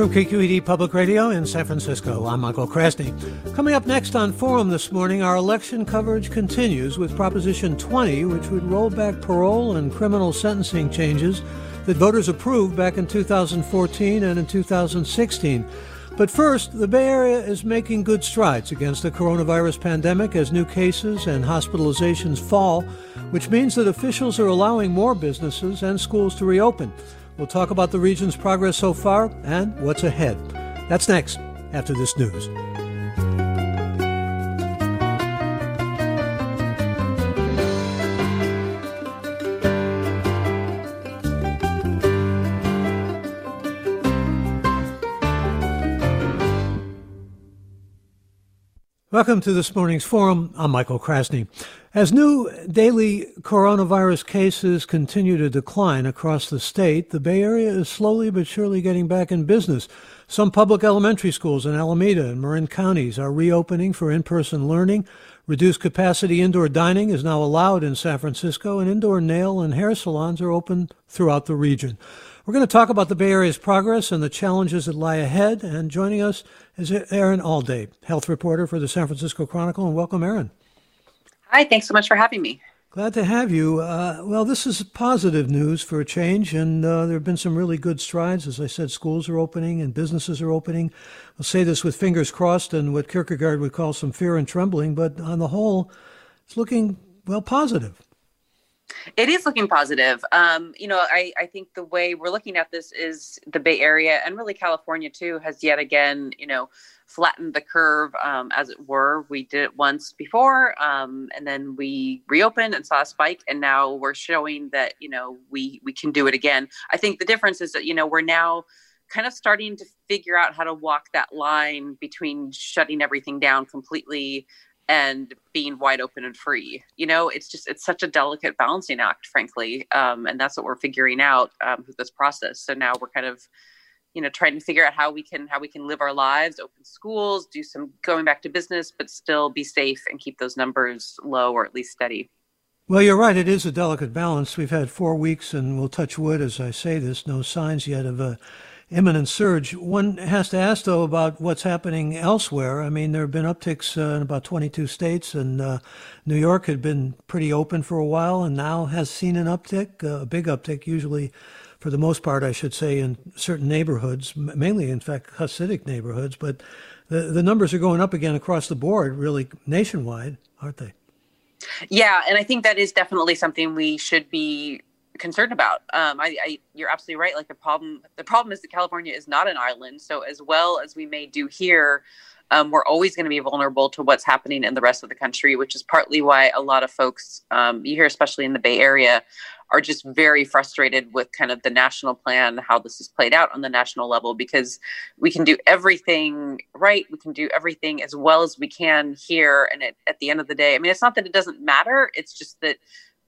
From KQED Public Radio in San Francisco, I'm Michael Krasny. Coming up next on Forum this morning, our election coverage continues with Proposition 20, which would roll back parole and criminal sentencing changes that voters approved back in 2014 and in 2016. But first, the Bay Area is making good strides against the coronavirus pandemic as new cases and hospitalizations fall, which means that officials are allowing more businesses and schools to reopen. We'll talk about the region's progress so far and what's ahead. That's next after this news. Welcome to this morning's forum. I'm Michael Krasny. As new daily coronavirus cases continue to decline across the state, the Bay Area is slowly but surely getting back in business. Some public elementary schools in Alameda and Marin counties are reopening for in person learning. Reduced capacity indoor dining is now allowed in San Francisco, and indoor nail and hair salons are open throughout the region. We're going to talk about the Bay Area's progress and the challenges that lie ahead. And joining us is Erin Allday, health reporter for the San Francisco Chronicle. And welcome, Erin. Hi, thanks so much for having me. Glad to have you. Uh, well, this is positive news for a change, and uh, there have been some really good strides. As I said, schools are opening and businesses are opening. I'll say this with fingers crossed and what Kierkegaard would call some fear and trembling, but on the whole, it's looking, well, positive. It is looking positive. Um, you know, I, I think the way we're looking at this is the Bay Area and really California too has yet again, you know, flattened the curve, um, as it were. We did it once before, um, and then we reopened and saw a spike, and now we're showing that you know we we can do it again. I think the difference is that you know we're now kind of starting to figure out how to walk that line between shutting everything down completely and being wide open and free. You know it's just it's such a delicate balancing act frankly um, and that's what we're figuring out um, with this process. So now we're kind of you know trying to figure out how we can how we can live our lives open schools do some going back to business but still be safe and keep those numbers low or at least steady. Well you're right. It is a delicate balance. We've had four weeks and we'll touch wood as i say this no signs yet of a imminent surge. One has to ask, though, about what's happening elsewhere. I mean, there have been upticks uh, in about 22 states, and uh, New York had been pretty open for a while and now has seen an uptick, uh, a big uptick, usually for the most part, I should say, in certain neighborhoods, mainly, in fact, Hasidic neighborhoods. But the, the numbers are going up again across the board, really nationwide, aren't they? Yeah, and I think that is definitely something we should be concerned about. Um, I, I, you're absolutely right. Like the problem, the problem is that California is not an island. So as well as we may do here, um, we're always going to be vulnerable to what's happening in the rest of the country, which is partly why a lot of folks um, you hear, especially in the Bay Area, are just very frustrated with kind of the national plan, how this is played out on the national level, because we can do everything right. We can do everything as well as we can here. And it, at the end of the day, I mean, it's not that it doesn't matter, it's just that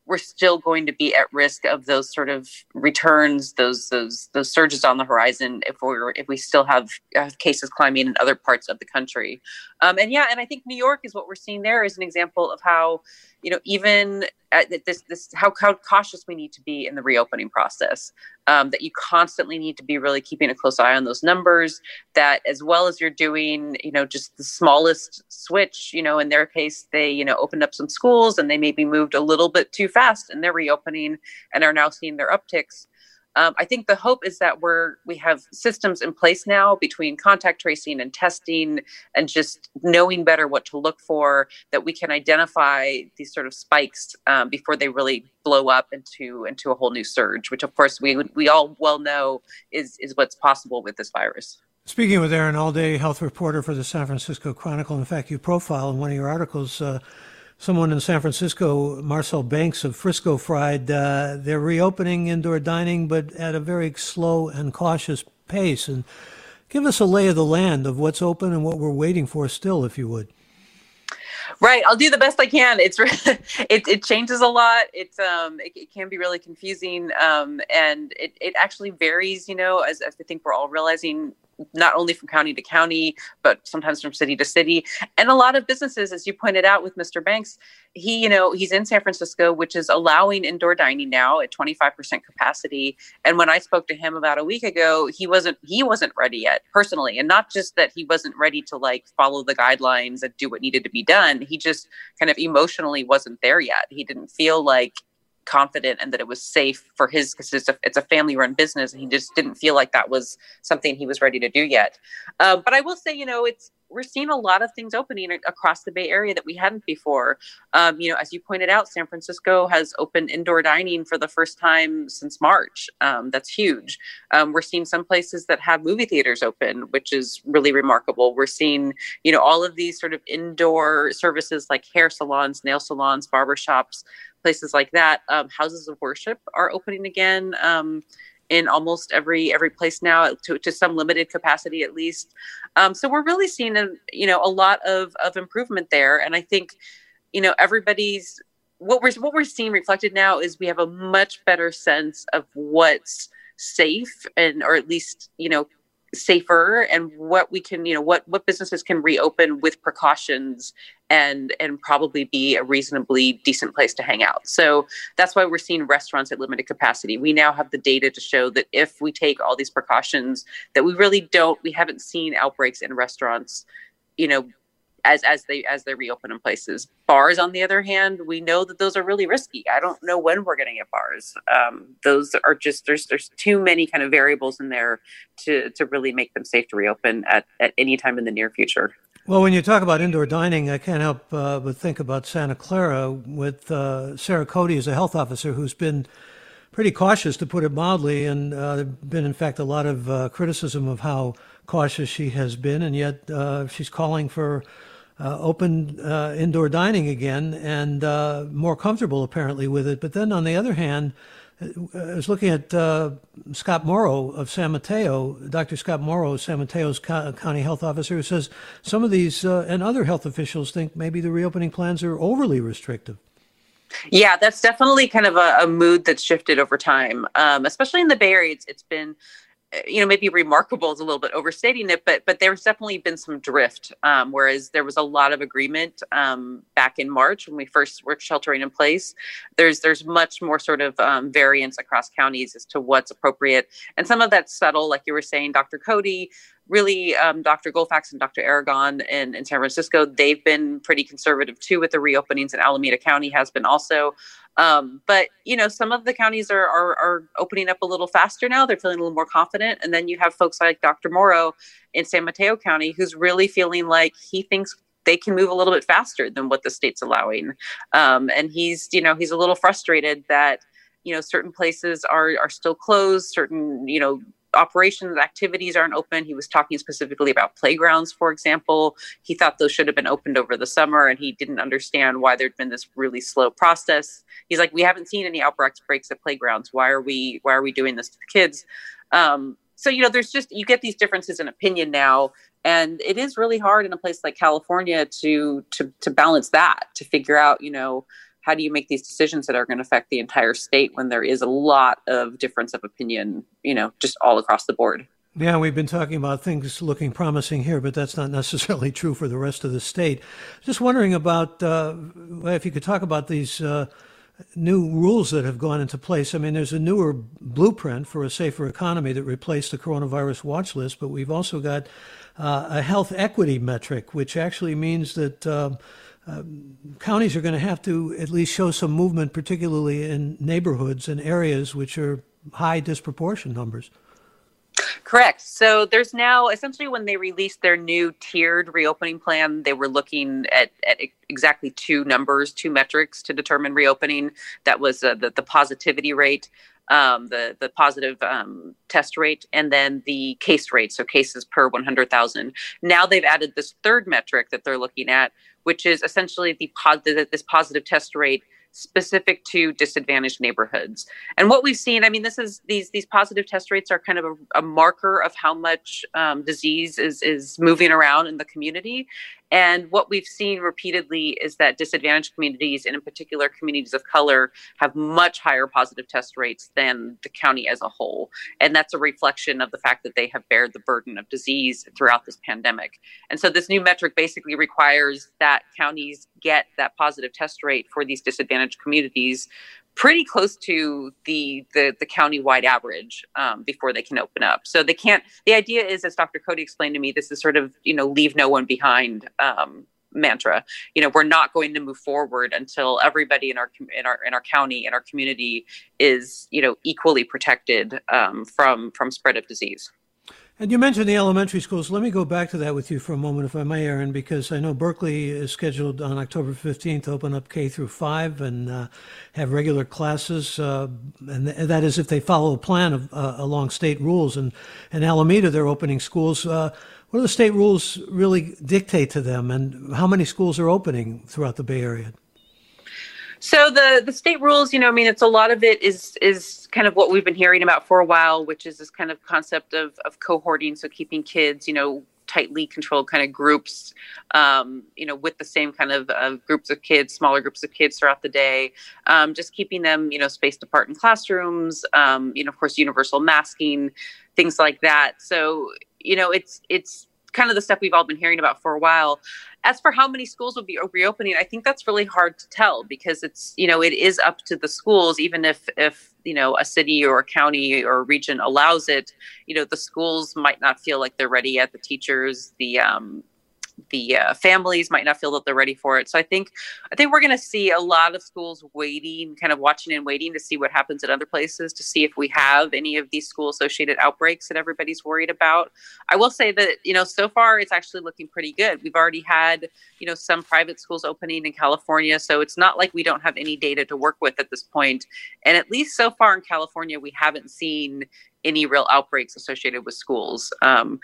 we're still going to be at risk of those sort of returns, those those those surges on the horizon if we're if we still have uh, cases climbing in other parts of the country. Um, and yeah, and I think New York is what we're seeing there is an example of how you know even this this how, how cautious we need to be in the reopening process um, that you constantly need to be really keeping a close eye on those numbers that as well as you're doing you know just the smallest switch you know in their case they you know opened up some schools and they maybe moved a little bit too fast and they're reopening and are now seeing their upticks um, I think the hope is that we're we have systems in place now between contact tracing and testing and just knowing better what to look for that we can identify these sort of spikes um, before they really blow up into into a whole new surge, which of course we we all well know is is what's possible with this virus. Speaking with Erin Allday, health reporter for the San Francisco Chronicle, in fact, you profile in one of your articles. Uh, someone in San Francisco, Marcel Banks of Frisco Fried, uh, they're reopening indoor dining, but at a very slow and cautious pace. And give us a lay of the land of what's open and what we're waiting for still, if you would. Right, I'll do the best I can. It's it, it changes a lot. It's um it, it can be really confusing um and it, it actually varies. You know, as, as I think we're all realizing not only from county to county, but sometimes from city to city. And a lot of businesses, as you pointed out with Mr. Banks, he, you know, he's in San Francisco, which is allowing indoor dining now at 25% capacity. And when I spoke to him about a week ago, he wasn't he wasn't ready yet personally. And not just that he wasn't ready to like follow the guidelines and do what needed to be done. He just kind of emotionally wasn't there yet. He didn't feel like confident and that it was safe for his because it's a, it's a family run business and he just didn't feel like that was something he was ready to do yet. Uh, but i will say you know it's we're seeing a lot of things opening across the bay area that we hadn't before. Um, you know as you pointed out san francisco has opened indoor dining for the first time since march. Um, that's huge. Um, we're seeing some places that have movie theaters open which is really remarkable. We're seeing you know all of these sort of indoor services like hair salons nail salons barbershops places like that. Um, houses of worship are opening again um, in almost every every place now, to, to some limited capacity at least. Um, so we're really seeing a, you know a lot of of improvement there, and I think you know everybody's what we're what we're seeing reflected now is we have a much better sense of what's safe and or at least you know safer and what we can you know what what businesses can reopen with precautions and and probably be a reasonably decent place to hang out. So that's why we're seeing restaurants at limited capacity. We now have the data to show that if we take all these precautions that we really don't we haven't seen outbreaks in restaurants you know as as they as they reopen in places. Bars, on the other hand, we know that those are really risky. I don't know when we're going to get bars. Um, those are just there's there's too many kind of variables in there to to really make them safe to reopen at at any time in the near future. Well, when you talk about indoor dining, I can't help uh, but think about Santa Clara with uh, Sarah Cody as a health officer who's been pretty cautious, to put it mildly, and uh, been, in fact, a lot of uh, criticism of how cautious she has been, and yet uh, she's calling for uh, open uh, indoor dining again and uh, more comfortable apparently with it. But then on the other hand, uh, I was looking at uh, Scott Morrow of San Mateo, Dr. Scott Morrow, San Mateo's co- county health officer, who says some of these uh, and other health officials think maybe the reopening plans are overly restrictive. Yeah, that's definitely kind of a, a mood that's shifted over time, um, especially in the Bay Area. It's, it's been you know maybe remarkable is a little bit overstating it but but there's definitely been some drift um, whereas there was a lot of agreement um, back in march when we first were sheltering in place there's there's much more sort of um, variance across counties as to what's appropriate and some of that's subtle like you were saying dr cody really um, Dr. Colfax and Dr. Aragon in, in San Francisco, they've been pretty conservative too with the reopenings, and Alameda County has been also. Um, but you know, some of the counties are, are, are opening up a little faster now. They're feeling a little more confident, and then you have folks like Dr. Morrow in San Mateo County who's really feeling like he thinks they can move a little bit faster than what the state's allowing. Um, and he's you know he's a little frustrated that you know certain places are are still closed certain you know operations activities aren't open. He was talking specifically about playgrounds, for example. He thought those should have been opened over the summer, and he didn't understand why there'd been this really slow process. He's like, "We haven't seen any outbreaks breaks at playgrounds. Why are we Why are we doing this to the kids?" Um, so you know, there's just you get these differences in opinion now, and it is really hard in a place like California to to to balance that to figure out, you know how do you make these decisions that are going to affect the entire state when there is a lot of difference of opinion, you know, just all across the board? Yeah, we've been talking about things looking promising here, but that's not necessarily true for the rest of the state. Just wondering about uh, if you could talk about these uh, new rules that have gone into place. I mean, there's a newer blueprint for a safer economy that replaced the coronavirus watch list, but we've also got uh, a health equity metric, which actually means that. Counties are going to have to at least show some movement, particularly in neighborhoods and areas which are high disproportion numbers. Correct. So there's now essentially when they released their new tiered reopening plan, they were looking at, at exactly two numbers, two metrics to determine reopening. That was uh, the, the positivity rate, um, the the positive um, test rate, and then the case rate, so cases per 100,000. Now they've added this third metric that they're looking at, which is essentially the this positive test rate specific to disadvantaged neighborhoods. And what we've seen, I mean, this is these these positive test rates are kind of a, a marker of how much um, disease is is moving around in the community. And what we've seen repeatedly is that disadvantaged communities, and in particular communities of color, have much higher positive test rates than the county as a whole. And that's a reflection of the fact that they have bared the burden of disease throughout this pandemic. And so this new metric basically requires that counties get that positive test rate for these disadvantaged communities pretty close to the the, the county-wide average um, before they can open up. So they can't. The idea is, as Dr. Cody explained to me, this is sort of you know leave no one behind um, mantra. You know, we're not going to move forward until everybody in our in our in our county in our community is you know equally protected um, from from spread of disease. And you mentioned the elementary schools. Let me go back to that with you for a moment, if I may, Erin, because I know Berkeley is scheduled on October 15th to open up K through 5 and uh, have regular classes. Uh, and, th- that is if they follow a plan of, uh, along state rules. And in Alameda, they're opening schools. Uh, what do the state rules really dictate to them, and how many schools are opening throughout the Bay Area? So the the state rules, you know, I mean, it's a lot of it is is kind of what we've been hearing about for a while, which is this kind of concept of of cohorting, so keeping kids, you know, tightly controlled kind of groups, um, you know, with the same kind of uh, groups of kids, smaller groups of kids throughout the day, um, just keeping them, you know, spaced apart in classrooms, um, you know, of course, universal masking, things like that. So, you know, it's it's kind of the stuff we've all been hearing about for a while. As for how many schools will be reopening, I think that's really hard to tell because it's you know it is up to the schools. Even if if you know a city or a county or a region allows it, you know the schools might not feel like they're ready yet. The teachers, the um, the uh, families might not feel that they're ready for it. So I think I think we're going to see a lot of schools waiting, kind of watching and waiting to see what happens at other places to see if we have any of these school associated outbreaks that everybody's worried about. I will say that you know so far it's actually looking pretty good. We've already had you know some private schools opening in California, so it's not like we don't have any data to work with at this point. And at least so far in California, we haven't seen any real outbreaks associated with schools. Um,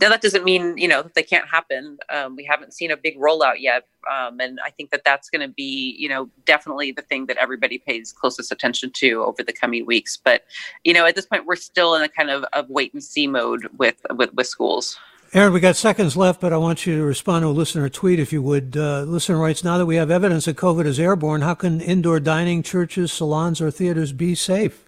now that doesn't mean you know they can't happen. Um, we haven't seen a big rollout yet, um, and I think that that's going to be you know definitely the thing that everybody pays closest attention to over the coming weeks. But you know at this point we're still in a kind of, of wait and see mode with with, with schools. Erin, we got seconds left, but I want you to respond to a listener tweet if you would. Uh, listener writes, now that we have evidence that COVID is airborne, how can indoor dining, churches, salons, or theaters be safe?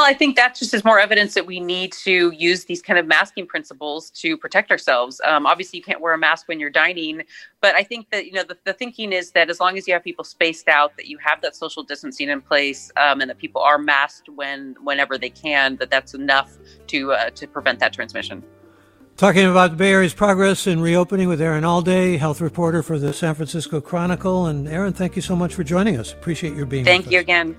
Well, I think that just is more evidence that we need to use these kind of masking principles to protect ourselves. Um, obviously, you can't wear a mask when you're dining, but I think that you know the, the thinking is that as long as you have people spaced out, that you have that social distancing in place, um, and that people are masked when whenever they can, that that's enough to uh, to prevent that transmission. Talking about the Bay Area's progress in reopening with Erin Allday, health reporter for the San Francisco Chronicle. And Erin, thank you so much for joining us. Appreciate your being. Here. Thank you us. again.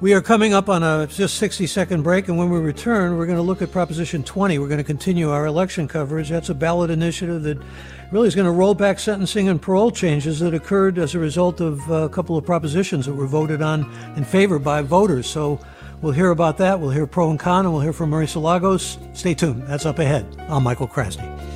We are coming up on a just 60 second break, and when we return, we're going to look at Proposition 20. We're going to continue our election coverage. That's a ballot initiative that really is going to roll back sentencing and parole changes that occurred as a result of uh, a couple of propositions that were voted on in favor by voters. So We'll hear about that. We'll hear pro and con, and we'll hear from Marisa Lagos. Stay tuned. That's up ahead. I'm Michael Krasny.